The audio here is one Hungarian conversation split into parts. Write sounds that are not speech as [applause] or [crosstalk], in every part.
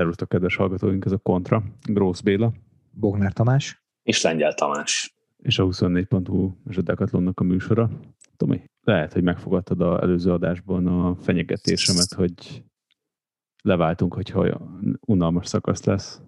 Szervusztok, kedves hallgatóink, ez a Kontra. Grósz Béla. Bognár Tamás. És Lengyel Tamás. És a 24.hu és a Decathlonnak a műsora. Tomi, lehet, hogy megfogadtad az előző adásban a fenyegetésemet, hogy leváltunk, hogyha unalmas szakasz lesz.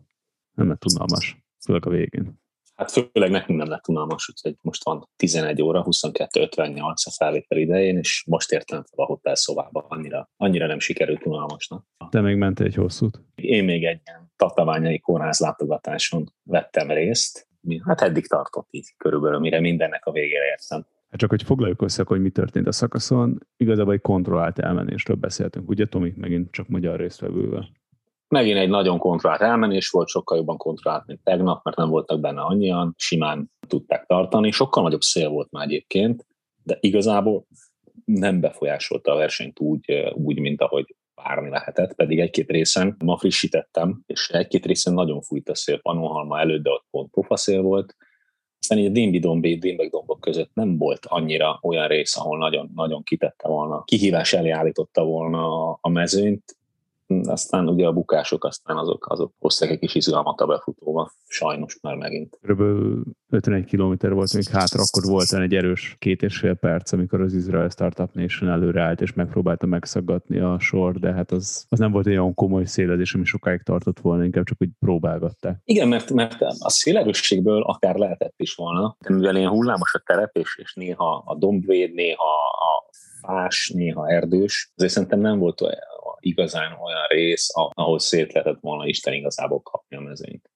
Nem lett unalmas, főleg a végén. Hát főleg nekünk nem lett unalmas, úgyhogy most van 11 óra, 22.58 a felvétel idején, és most értem fel a hotel szobába, annyira, annyira nem sikerült unalmasnak. Te még mentél egy hosszút? Én még egy ilyen tatabányai kórház látogatáson vettem részt, hát eddig tartott így körülbelül, mire mindennek a végére értem. Hát csak hogy foglaljuk össze, hogy mi történt a szakaszon, igazából egy kontrollált elmenésről beszéltünk, ugye Tomi, megint csak magyar résztvevővel. Megint egy nagyon kontrollált elmenés volt, sokkal jobban kontrollált, mint tegnap, mert nem voltak benne annyian, simán tudták tartani. Sokkal nagyobb szél volt már egyébként, de igazából nem befolyásolta a versenyt úgy, úgy mint ahogy várni lehetett, pedig egy-két részen ma frissítettem, és egy-két részen nagyon fújt a szél, Panohalma előtt, de ott pont pofa szél volt, aztán így a Dimbi-Dombi, Dimbek-dombok között nem volt annyira olyan rész, ahol nagyon, nagyon kitette volna, kihívás elé állította volna a mezőnyt, aztán ugye a bukások, aztán azok, azok hozták egy kis izgalmat a befutóba, sajnos már megint. Körülbelül 51 km volt még hátra, akkor volt egy erős két és fél perc, amikor az Israel Startup Nation előreállt, és megpróbálta megszaggatni a sor, de hát az, az nem volt olyan komoly szélezés, ami sokáig tartott volna, inkább csak úgy próbálgatták. Igen, mert, mert a szélerősségből akár lehetett is volna, de mivel ilyen hullámos a terep, és, és néha a dombvéd, néha a fás, néha erdős, azért szerintem nem volt igazán olyan rész, ahol szét lehetett volna Isten igazából kapni a mezőnyt.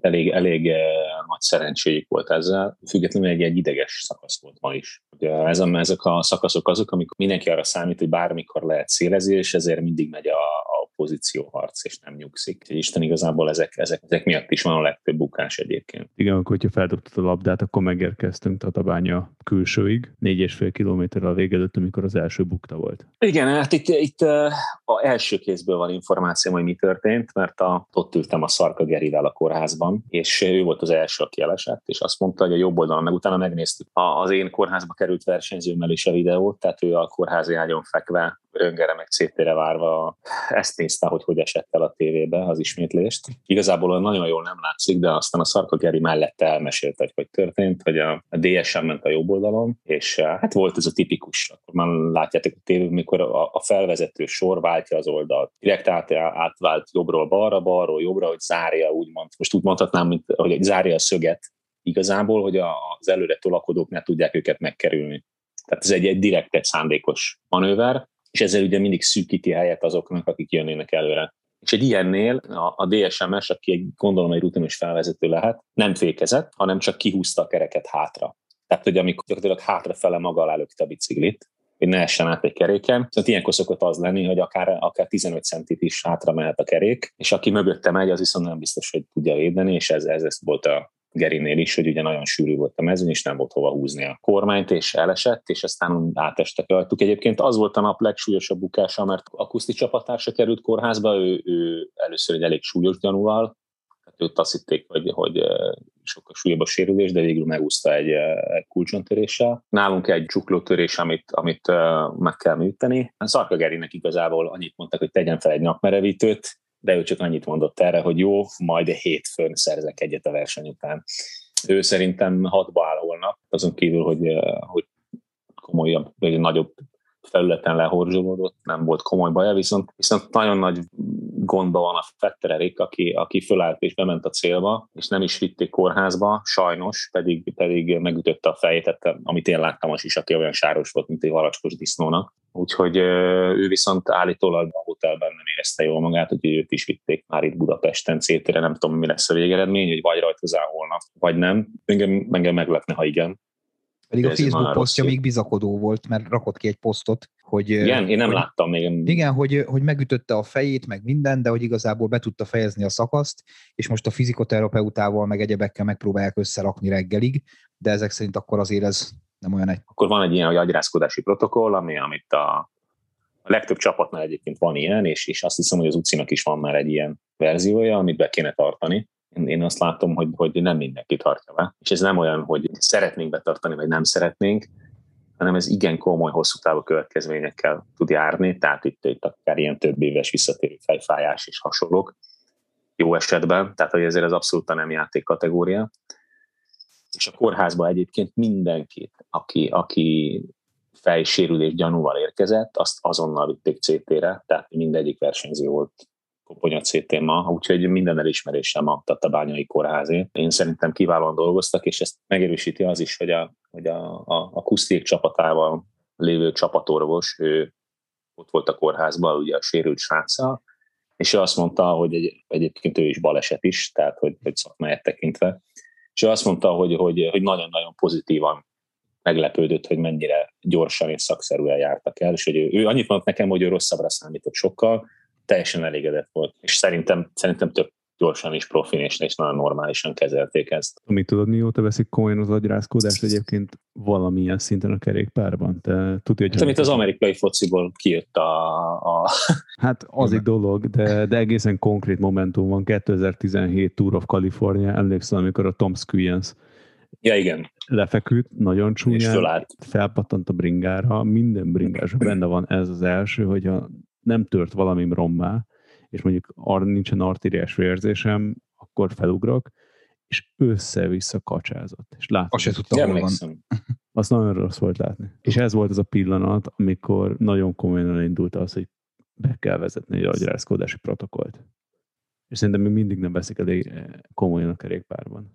Elég, elég eh, nagy szerencséjük volt ezzel, függetlenül egy, egy ideges szakasz volt ma is. Ugye ez a, ezek a szakaszok azok, amikor mindenki arra számít, hogy bármikor lehet szélezni, ezért mindig megy a, a pozícióharc, és nem nyugszik. Isten igazából ezek, ezek, ezek miatt is van a legtöbb bukás egyébként. Igen, akkor, hogyha feldobtad a labdát, akkor megérkeztünk Tatabánya külsőig, négy és fél kilométerrel a vége előtt, amikor az első bukta volt. Igen, hát itt, itt a első kézből van információ, hogy mi történt, mert a, ott ültem a Szarka Gerivel a kórházban, és ő volt az első, aki elesett, és azt mondta, hogy a jobb oldalon, meg utána megnéztük az én kórházba került versenyzőmmel is a videót, tehát ő a kórházi ágyon fekve röngere meg CT-re várva ezt nézte, hogy hogy esett el a tévébe az ismétlést. Igazából nagyon jól nem látszik, de aztán a Szarka Geri mellette elmesélte, hogy hogy történt, hogy a, a DSM ment a jobb oldalon, és eh, hát volt ez a tipikus, akkor már látjátok a tévében, mikor a, a felvezető sor váltja az oldalt. Direkt át, átvált jobbról balra, balról jobbra, hogy zárja, úgymond. Most úgy mondhatnám, mint, hogy zárja a szöget igazából, hogy az előre tolakodók ne tudják őket megkerülni. Tehát ez egy, egy direkt, egy szándékos manőver, és ezzel ugye mindig szűkíti helyet azoknak, akik jönnének előre. És egy ilyennél a, a DSMS, aki egy, gondolom egy rutinos felvezető lehet, nem fékezett, hanem csak kihúzta a kereket hátra. Tehát, hogy amikor gyakorlatilag hátrafele maga alá a biciklit, hogy ne essen át egy keréken. Tehát ilyenkor szokott az lenni, hogy akár, akár 15 centit is hátra mehet a kerék, és aki mögötte megy, az viszont nem biztos, hogy tudja védeni, és ez, ez, ez volt a Gerinél is, hogy ugye nagyon sűrű volt a mezőny, és nem volt hova húzni a kormányt, és elesett, és aztán átestek rajtuk. Egyébként az volt a nap legsúlyosabb bukása, mert a Kuszti csapattársa került kórházba, ő, ő először egy elég súlyos gyanúval, őt azt hitték, hogy, hogy sokkal súlyabb a sérülés, de végül megúszta egy, egy kulcsontöréssel. Nálunk egy csuklótörés, amit, amit meg kell műteni. Szarka Gerinek igazából annyit mondtak, hogy tegyen fel egy napmerevítőt, de ő csak annyit mondott erre, hogy jó, majd hétfőn szerzek egyet a verseny után. Ő szerintem hatba áll holnap, azon kívül, hogy, eh, hogy komolyabb, vagy nagyobb felületen lehorzsolódott, nem volt komoly baja, viszont, viszont nagyon nagy gondban van a Fettererik, aki, aki fölállt és bement a célba, és nem is vitték kórházba, sajnos, pedig, pedig megütötte a fejét, tehát, amit én láttam az is, aki olyan sáros volt, mint egy valacskos disznónak. Úgyhogy ő viszont állítólag a hotelben nem érezte jól magát, hogy őt is vitték már itt Budapesten cétére, nem tudom, mi lesz a végeredmény, hogy vagy rajta holnap, vagy nem. Engem, engem meglepne, ha igen. Pedig a Facebook posztja még bizakodó volt, mert rakott ki egy posztot, hogy... Igen, én nem hogy, láttam még. Igen, hogy, hogy megütötte a fejét, meg minden, de hogy igazából be tudta fejezni a szakaszt, és most a fizikoterapeutával, meg egyebekkel megpróbálják összerakni reggelig, de ezek szerint akkor azért ez nem olyan egy. Akkor van egy ilyen hogy agyrázkodási protokoll, ami, amit a, a legtöbb csapatnál egyébként van ilyen, és, és azt hiszem, hogy az uci is van már egy ilyen verziója, amit be kéne tartani én azt látom, hogy, hogy nem mindenki tartja be. És ez nem olyan, hogy szeretnénk betartani, vagy nem szeretnénk. hanem ez igen komoly, hosszú távú következményekkel tud járni, tehát itt, itt akár ilyen több éves visszatérő fejfájás és hasonlók jó esetben, tehát hogy ezért ez abszolút nem játék kategória. És a kórházba egyébként mindenkit, aki, aki fejsérülés gyanúval érkezett, azt azonnal vitték CT-re, tehát mindegyik versenyző volt koponya ct ma, úgyhogy minden elismerésem a Tatabányai kórházé. Én szerintem kiválóan dolgoztak, és ezt megerősíti az is, hogy a, hogy a, a, a Kuszték csapatával lévő csapatorvos, ő ott volt a kórházban, ugye a sérült sráccal, és ő azt mondta, hogy egy, egyébként ő is baleset is, tehát hogy, hogy szakmáját tekintve, és ő azt mondta, hogy, hogy, hogy nagyon-nagyon pozitívan meglepődött, hogy mennyire gyorsan és szakszerűen jártak el, és hogy ő, ő annyit mondott nekem, hogy ő rosszabbra számított sokkal, teljesen elégedett volt, és szerintem, szerintem több gyorsan is profin, és, és nagyon normálisan kezelték ezt. Amit tudod, mióta veszik komolyan az agyrázkódást egyébként valamilyen szinten a kerékpárban? Te tudja, hogy... Hát, amit az amerikai fociból kijött a... a... Hát az egy dolog, de, de egészen konkrét momentum van. 2017 Tour of California, emlékszel, amikor a Tom Squillens Ja, igen. Lefeküdt, nagyon csúnyán, felpattant a bringára, minden bringásra benne van ez az első, hogy a nem tört valamim rommá, és mondjuk ar- nincsen artériás vérzésem, akkor felugrok, és össze-vissza kacsázott. És látom, Azt se tudtam, hol van. [laughs] Azt nagyon rossz volt látni. És ez volt az a pillanat, amikor nagyon komolyan elindult az, hogy be kell vezetni egy agyrázkódási protokollt. És szerintem még mindig nem veszik elég eh, komolyan a kerékpárban.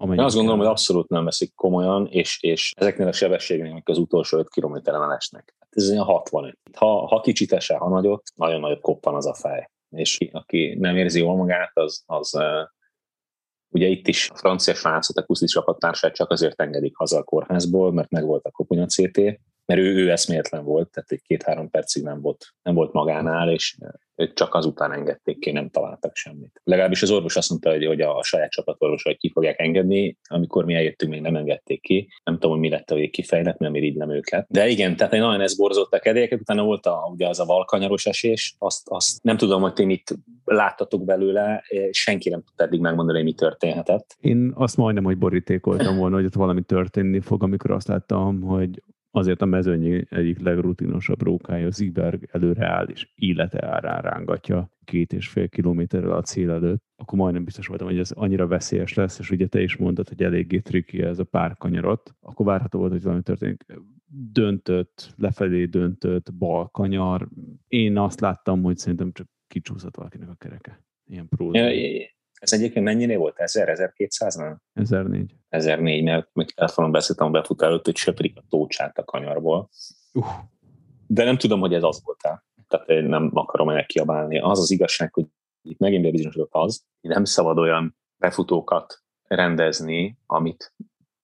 Én azt gondolom, hogy abszolút nem veszik komolyan, és, és ezeknél a sebességnél, az utolsó 5 kilométeren esnek, hát ez olyan 65. Ha, ha kicsit esel, ha nagyot, nagyon nagyot koppan az a fej. És aki nem érzi jól magát, az, az uh, ugye itt is a francia srácot, a Kuszti csapattársát csak azért engedik haza a kórházból, mert meg volt a koponya CT, mert ő, ő eszméletlen volt, tehát egy két-három percig nem volt, nem volt magánál, és ők csak azután engedték ki, nem találtak semmit. Legalábbis az orvos azt mondta, hogy, hogy a saját csapatorvosai ki fogják engedni, amikor mi eljöttünk, még nem engedték ki. Nem tudom, hogy mi lett a vég kifejlett, nem irigylem őket. De igen, tehát nagyon ez borzott a kedélyeket, utána volt a, ugye az a valkanyaros esés, azt, azt nem tudom, hogy ti mit láttatok belőle, senki nem tudta eddig megmondani, hogy mi történhetett. Én azt majdnem, hogy borítékoltam volna, hogy ott valami történni fog, amikor azt láttam, hogy azért a mezőny egyik legrutinosabb rókája, az Iberg előre áll, és élete árán rángatja két és fél kilométerrel a cél előtt, akkor majdnem biztos voltam, hogy ez annyira veszélyes lesz, és ugye te is mondtad, hogy eléggé triki ez a pár kanyarot, akkor várható volt, hogy valami történik. Döntött, lefelé döntött, bal kanyar. Én azt láttam, hogy szerintem csak kicsúszott valakinek a kereke. Ilyen próza. Ez egyébként mennyire volt? 1000, 1200 nem? 1004. 1004, mert még telefonon beszéltem a befut előtt, hogy söprik a tócsát a kanyarból. Uh. De nem tudom, hogy ez az volt-e. Tehát én nem akarom ennek kiabálni. Az az igazság, hogy itt megint bebizonyosodott az, hogy nem szabad olyan befutókat rendezni, amit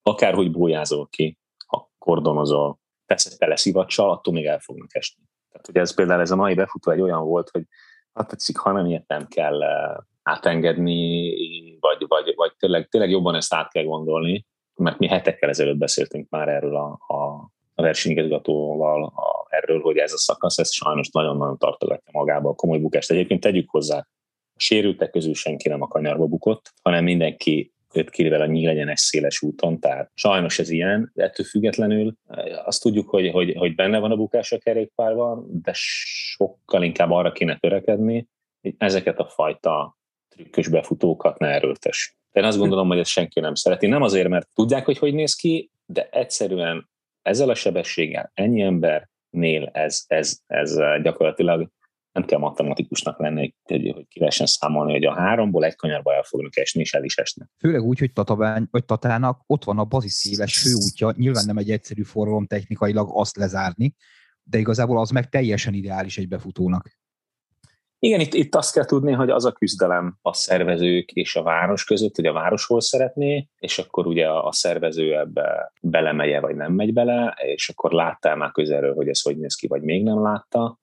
akárhogy bójázol ki, ha kordonozol, teszed tele szivacsal, attól még el fognak esni. Tehát ugye ez például ez a mai befutó egy olyan volt, hogy hát tetszik, ha nem ilyet nem kell eh, átengedni, vagy, vagy, vagy tényleg, tényleg jobban ezt át kell gondolni, mert mi hetekkel ezelőtt beszéltünk már erről a, a, a versenyigazgatóval, a, erről, hogy ez a szakasz, ez sajnos nagyon-nagyon tartogatja magába a komoly bukást. Egyébként tegyük hozzá, a sérültek közül senki nem a kanyarba bukott, hanem mindenki 5 kilovel a nyílegyenes széles úton, tehát sajnos ez ilyen, de ettől függetlenül eh, azt tudjuk, hogy, hogy, hogy benne van a bukás a kerékpárban, de sokkal inkább arra kéne törekedni, hogy ezeket a fajta trükkös befutókat ne erőltes. Én azt gondolom, hogy ezt senki nem szereti. Nem azért, mert tudják, hogy hogy néz ki, de egyszerűen ezzel a sebességgel ennyi embernél ez, ez, ez gyakorlatilag nem kell matematikusnak lenni, hogy, hogy ki lehessen számolni, hogy a háromból egy kanyarba el fognak esni, és el is esnek. Főleg úgy, hogy Tatabány, vagy Tatának ott van a baziszéles főútja, nyilván nem egy egyszerű forgalom technikailag azt lezárni, de igazából az meg teljesen ideális egy befutónak. Igen, itt, itt azt kell tudni, hogy az a küzdelem a szervezők és a város között, hogy a város hol szeretné, és akkor ugye a szervező ebbe belemegy vagy nem megy bele, és akkor láttál már közelről, hogy ez hogy néz ki, vagy még nem látta.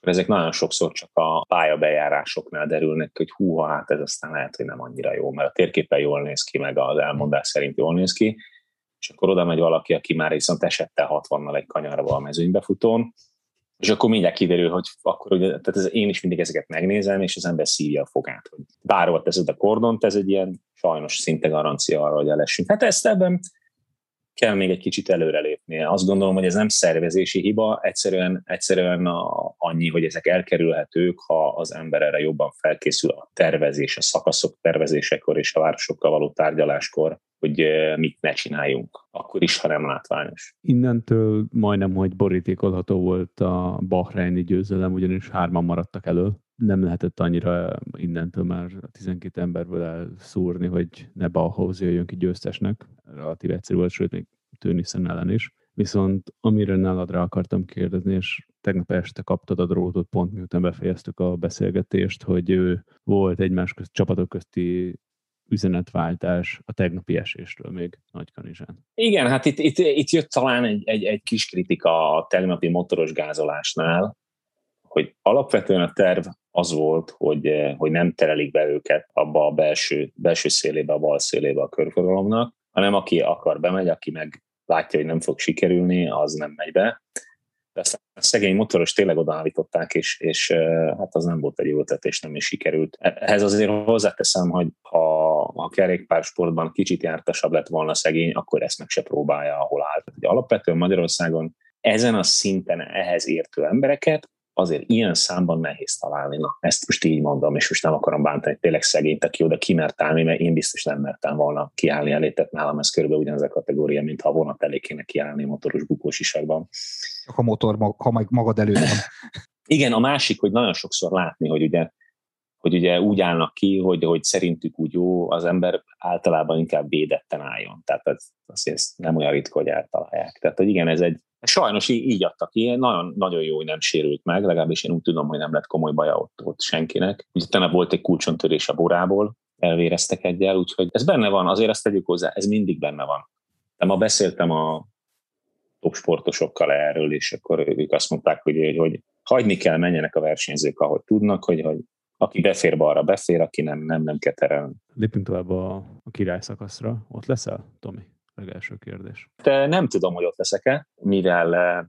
Ezek nagyon sokszor csak a pályabejárásoknál derülnek, hogy húha, hát ez aztán lehet, hogy nem annyira jó, mert a térképen jól néz ki, meg az elmondás szerint jól néz ki, és akkor oda megy valaki, aki már viszont esette 60-nal egy kanyarba a mezőnybefutón, és akkor mindjárt kiderül, hogy akkor ugye, tehát ez, én is mindig ezeket megnézem, és az ember szívja a fogát, hogy bárhol teszed a kordont, ez egy ilyen sajnos szinte garancia arra, hogy elessünk. Hát ezt ebben kell még egy kicsit előrelépnie. Azt gondolom, hogy ez nem szervezési hiba, egyszerűen, egyszerűen a, annyi, hogy ezek elkerülhetők, ha az ember erre jobban felkészül a tervezés, a szakaszok tervezésekor és a városokkal való tárgyaláskor, hogy mit ne csináljunk, akkor is, ha nem látványos. Innentől majdnem, hogy borítékolható volt a Bahreini győzelem, ugyanis hárman maradtak elő. Nem lehetett annyira innentől már 12 emberből elszúrni, hogy ne Bauhaus jöjjön ki győztesnek. Relatív egyszerű volt, sőt, még Tőniszen ellen is. Viszont amire nálad rá akartam kérdezni, és tegnap este kaptad a drótot pont miután befejeztük a beszélgetést, hogy ő volt egymás közt, csapatok közti üzenetváltás a tegnapi esésről még Nagykanizsán. Igen, hát itt, itt, itt jött talán egy, egy, egy kis kritika a tegnapi motoros gázolásnál, hogy alapvetően a terv az volt, hogy, hogy nem terelik be őket abba a belső, belső szélébe, a bal szélébe a körforgalomnak, hanem aki akar bemegy, aki meg látja, hogy nem fog sikerülni, az nem megy be. De aztán a szegény motoros tényleg odaállították, és, és hát az nem volt egy jó ötlet, és nem is sikerült. Ehhez azért hozzáteszem, hogy ha a kerékpársportban kicsit jártasabb lett volna szegény, akkor ezt meg se próbálja, ahol állt. Ugye alapvetően Magyarországon ezen a szinten ehhez értő embereket azért ilyen számban nehéz találni. Na, ezt most így mondom, és most nem akarom bántani, tényleg szegényt, aki oda kimert állni, mert én biztos nem mertem volna kiállni elé, tehát nálam ez körülbelül ugyanaz a kategória, mint ha a vonat elé kéne kiállni motoros bukós isakban. Csak a motor, ha magad előtt van. Igen, a másik, hogy nagyon sokszor látni, hogy ugye hogy ugye úgy állnak ki, hogy, hogy szerintük úgy jó, az ember általában inkább védetten álljon. Tehát azért ez nem olyan ritka, hogy eltalálják. Tehát, hogy igen, ez egy, sajnos így, így adtak ki, nagyon, nagyon jó, hogy nem sérült meg, legalábbis én úgy tudom, hogy nem lett komoly baja ott, ott senkinek. Utána volt egy kulcsontörés a borából, elvéreztek egyel, úgyhogy ez benne van, azért ezt tegyük hozzá, ez mindig benne van. De ma beszéltem a top sportosokkal erről, és akkor ők azt mondták, hogy, hogy hagyni kell, menjenek a versenyzők, ahogy tudnak, hogy, hogy aki befér balra, befér, aki nem, nem, nem kell terelni. Lépünk tovább a, a király szakaszra. Ott leszel, Tomi? Legelső kérdés. De nem tudom, hogy ott leszek-e, mivel uh,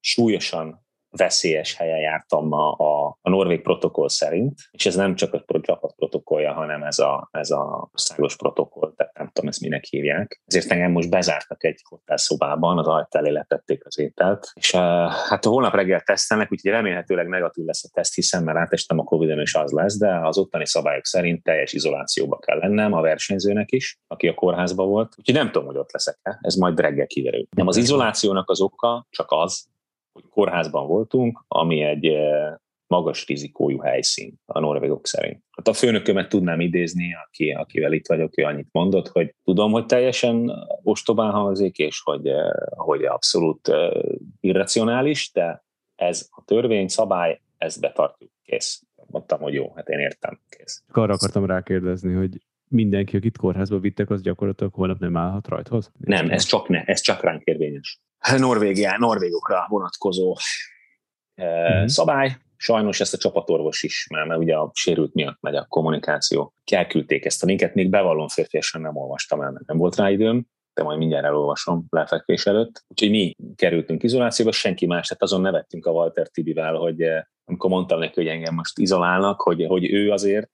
súlyosan veszélyes helyen jártam a, a, a norvég protokoll szerint, és ez nem csak a csapat protokollja, hanem ez a, ez a országos protokoll, tehát nem tudom, ezt minek hívják. Ezért engem most bezártak egy hotelszobában, az ajtó elé letették az ételt, és uh, hát holnap reggel tesztelnek, úgyhogy remélhetőleg negatív lesz a teszt, hiszen mert átestem a covid és az lesz, de az ottani szabályok szerint teljes izolációba kell lennem a versenyzőnek is, aki a kórházban volt. Úgyhogy nem tudom, hogy ott leszek-e, ez majd reggel kiderül. Nem az izolációnak az oka csak az, hogy kórházban voltunk, ami egy eh, magas rizikójú helyszín a norvégok szerint. Hát a főnökömet tudnám idézni, aki, akivel itt vagyok, ő annyit mondott, hogy tudom, hogy teljesen ostobán hangzik, és hogy, eh, hogy abszolút eh, irracionális, de ez a törvény, szabály, ezt betartjuk, kész. Mondtam, hogy jó, hát én értem, kész. Arra akartam rákérdezni, hogy mindenki, akit kórházba vittek, az gyakorlatilag holnap nem állhat rajthoz? Nem, ez csak, ne, ez csak ránk érvényes. Norvégia, norvégokra vonatkozó mm-hmm. szabály. Sajnos ezt a csapatorvos is, mert, mert ugye a sérült miatt megy a kommunikáció. Elküldték ezt a linket, még bevallom férfiesen nem olvastam el, mert nem volt rá időm, de majd mindjárt elolvasom lefekvés előtt. Úgyhogy mi kerültünk izolációba, senki más, tehát azon nevettünk a Walter Tibivel, hogy amikor mondtam neki, hogy engem most izolálnak, hogy, hogy ő azért,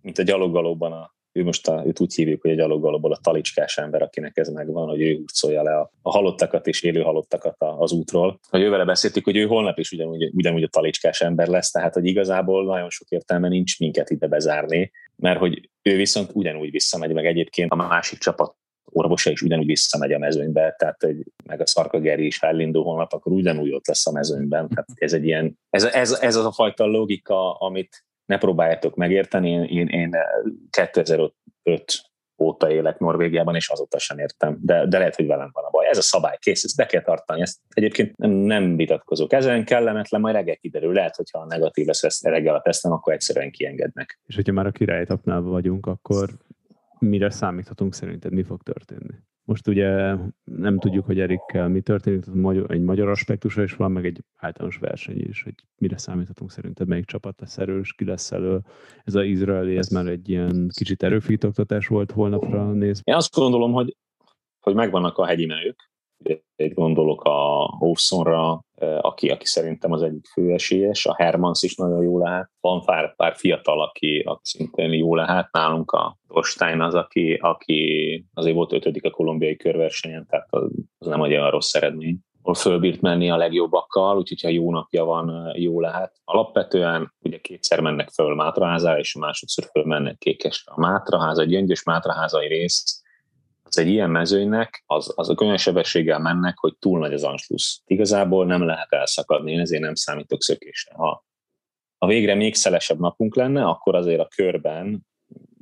mint a gyaloggalóban a ő most a, őt úgy hívjuk, hogy egy gyaloggalóból a talicskás ember, akinek ez megvan, hogy ő hurcolja le a, a halottakat és élő halottakat az útról. Hogy ő vele beszéltük, hogy ő holnap is ugyanúgy, ugyanúgy a talicskás ember lesz, tehát hogy igazából nagyon sok értelme nincs minket ide bezárni, mert hogy ő viszont ugyanúgy visszamegy, meg egyébként a másik csapat orvosa is ugyanúgy visszamegy a mezőnybe, tehát hogy meg a Szarka Geri is elindul holnap, akkor ugyanúgy ott lesz a mezőnyben. Tehát ez egy ilyen, ez, ez, ez az a fajta logika, amit ne próbáljátok megérteni, én, én, én 2005 óta élek Norvégiában, és azóta sem értem, de, de lehet, hogy velem van a baj. Ez a szabály, kész, ezt be kell tartani. Ezt egyébként nem, nem vitatkozok. Ezen kellemetlen, majd reggel kiderül. Lehet, hogyha a negatív lesz reggel a tesztem, akkor egyszerűen kiengednek. És hogyha már a királyetapnál vagyunk, akkor mire számíthatunk szerinted, mi fog történni? Most ugye nem tudjuk, hogy Erikkel mi történik, egy magyar aspektusa is van, meg egy általános verseny is, hogy mire számíthatunk szerinted, melyik csapat lesz erős, ki lesz elő. Ez az izraeli, ez már egy ilyen kicsit erőfitoktatás volt holnapra néz. Én azt gondolom, hogy, hogy megvannak a hegyi menők, egy gondolok a Hofsonra, aki, aki szerintem az egyik főesélyes, a Hermans is nagyon jó lehet. Van pár, pár fiatal, aki, aki szintén jó lehet. Nálunk a Torstein az, aki, aki azért volt ötödik a kolumbiai körversenyen, tehát az, nem egy olyan rossz eredmény ahol fölbírt menni a legjobbakkal, úgyhogy ha jó napja van, jó lehet. Alapvetően ugye kétszer mennek föl Mátraházára, és másodszor fölmennek Kékesre. A Mátraháza, gyöngyös Mátraházai rész, az egy ilyen mezőnynek, az, az olyan sebességgel mennek, hogy túl nagy az Anschluss. Igazából nem lehet elszakadni, én ezért nem számítok szökésre. Ha, ha végre még szelesebb napunk lenne, akkor azért a körben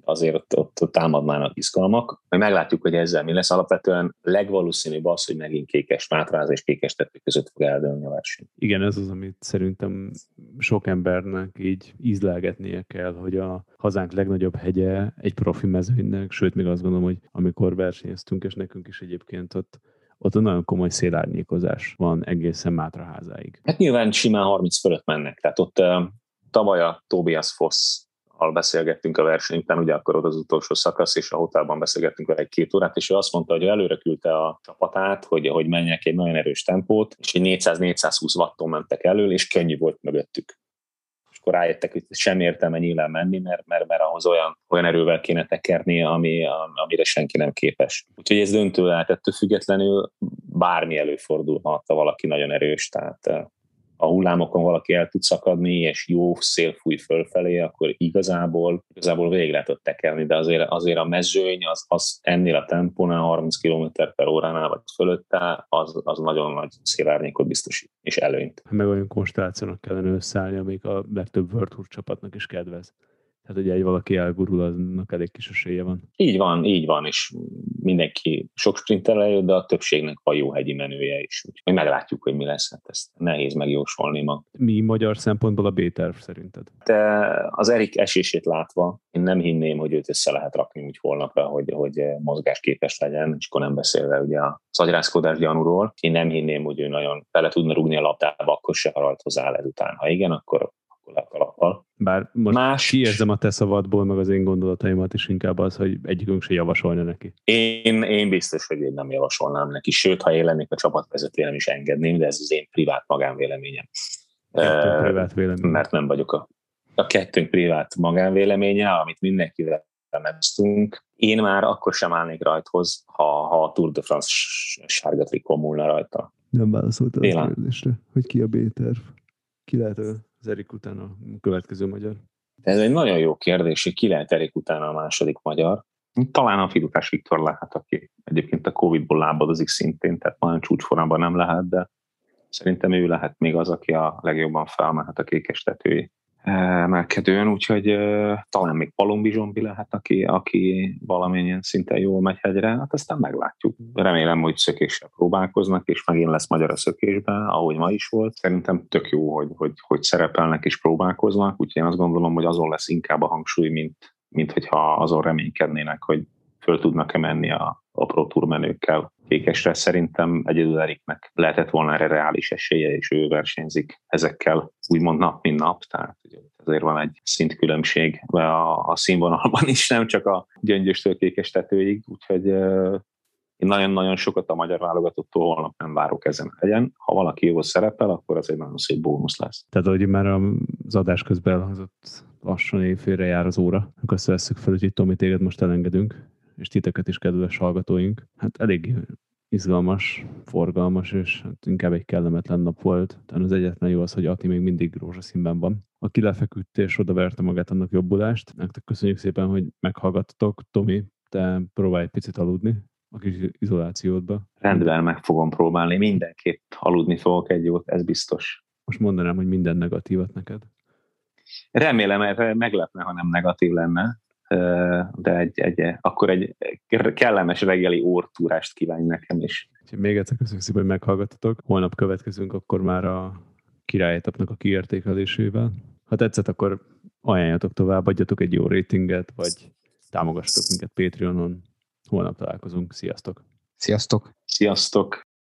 azért ott, ott, ott támadnának izgalmak. Majd meglátjuk, hogy ezzel mi lesz. Alapvetően legvalószínűbb az, hogy megint kékes mátráz és kékes tető között fog eldőlni a verseny. Igen, ez az, amit szerintem sok embernek így ízlelgetnie kell, hogy a hazánk legnagyobb hegye egy profi mezőnynek, sőt, még azt gondolom, hogy amikor versenyeztünk, és nekünk is egyébként ott ott nagyon komoly szélárnyékozás van egészen Mátraházáig. Hát nyilván simán 30 fölött mennek, tehát ott uh, tavaly a Tobias Foss beszélgettünk a verseny után, ugye akkor ott az utolsó szakasz, és a hotelban beszélgettünk vele egy-két órát, és ő azt mondta, hogy előre küldte a csapatát, hogy, hogy menjek egy nagyon erős tempót, és egy 400-420 watton mentek elől, és könnyű volt mögöttük. Akkor rájöttek, hogy sem értelme nyílán menni, mert, mert, mert ahhoz olyan, olyan erővel kéne tekerni, ami, amire senki nem képes. Úgyhogy ez döntő lehet, ettől függetlenül bármi előfordulhat, ha valaki nagyon erős, tehát a hullámokon valaki el tud szakadni, és jó szél fúj fölfelé, akkor igazából, igazából végig lehet ott tekerni, de azért, azért a mezőny az, az ennél a tempónál, 30 km per óránál vagy fölötte, az, az nagyon nagy szélárnyékot biztosít, és előnyt. Meg olyan konstellációnak kellene összeállni, amik a legtöbb World Tour csapatnak is kedvez. Tehát, hogy egy valaki elgurul, aznak elég kis esélye van. Így van, így van, és mindenki sok sprinter eljött, de a többségnek van jó hegyi menője is. Úgyhogy meglátjuk, hogy mi lesz, hát ezt nehéz megjósolni ma. Mi magyar szempontból a B-terv szerinted? De az Erik esését látva, én nem hinném, hogy őt össze lehet rakni úgy holnapra, hogy, hogy mozgásképes legyen, és akkor nem beszélve ugye az agyrázkodás gyanúról. Én nem hinném, hogy ő nagyon bele tudna rúgni a labdába, akkor se haralt hozzá ezután. Ha igen, akkor a kalappal. Bár most Más... kiérzem a te szavadból, meg az én gondolataimat is inkább az, hogy egyikünk se javasolna neki. Én, én biztos, hogy én nem javasolnám neki, sőt, ha én lennék a csapatvezető, nem is engedném, de ez az én privát magánvéleményem. Kettőnk uh, privát vélemény. Mert nem vagyok a, a kettőnk privát magánvéleménye, amit mindenkivel megosztunk. Én már akkor sem állnék rajthoz, ha, ha a Tour de France sárga trikó múlna rajta. Nem válaszoltál a kérdésre, hogy ki a B-terv? Ki lehet az Erik után a következő magyar? Ez egy nagyon jó kérdés, hogy ki lehet Erik után a második magyar. Talán a Fidukás Viktor lehet, aki egyébként a Covid-ból lábadozik szintén, tehát nagyon csúcsformában nem lehet, de szerintem ő lehet még az, aki a legjobban felmehet a kékes tetői emelkedőn, úgyhogy talán még Palombi Zsombi lehet, aki, aki valamennyien szinte jól megy hegyre, hát aztán meglátjuk. Remélem, hogy szökéssel próbálkoznak, és megint lesz magyar a szökésben, ahogy ma is volt. Szerintem tök jó, hogy, hogy, hogy szerepelnek és próbálkoznak, úgyhogy én azt gondolom, hogy azon lesz inkább a hangsúly, mint, mint hogyha azon reménykednének, hogy föl tudnak-e menni a, a Pro menőkkel kékesre. Szerintem egyedül Eriknek lehetett volna erre reális esélye, és ő versenyzik ezekkel úgymond nap, mint nap, tehát ezért van egy szintkülönbség a, a színvonalban is, nem csak a gyöngyöstől kékes tetőig, úgyhogy én nagyon-nagyon sokat a magyar válogatottól holnap nem várok ezen a hegyen. Ha valaki jól szerepel, akkor az egy nagyon szép bónusz lesz. Tehát, ahogy már az adás közben elhozott lassan évfélre jár az óra, akkor azt veszük fel, hogy Tomi téged most elengedünk, és titeket is, kedves hallgatóink. Hát elég izgalmas, forgalmas, és hát inkább egy kellemetlen nap volt. Tehát az egyetlen jó az, hogy Ati még mindig rózsaszínben van. Aki lefeküdt és odaverte magát, annak jobbulást. Nektek köszönjük szépen, hogy meghallgattatok. Tomi, te próbálj egy picit aludni a kis izolációdba. Rendben, meg fogom próbálni. Mindenképp aludni fogok egy jót, ez biztos. Most mondanám, hogy minden negatívat neked. Remélem, meglepne, ha nem negatív lenne de egy, egy, akkor egy kellemes reggeli órtúrást kívánj nekem is. Még egyszer köszönjük szépen, hogy meghallgattatok. Holnap következünk akkor már a királyetapnak a kiértékelésével. Ha tetszett, akkor ajánljatok tovább, adjatok egy jó ratinget, vagy támogassatok minket Patreonon. Holnap találkozunk. Sziasztok! Sziasztok! Sziasztok!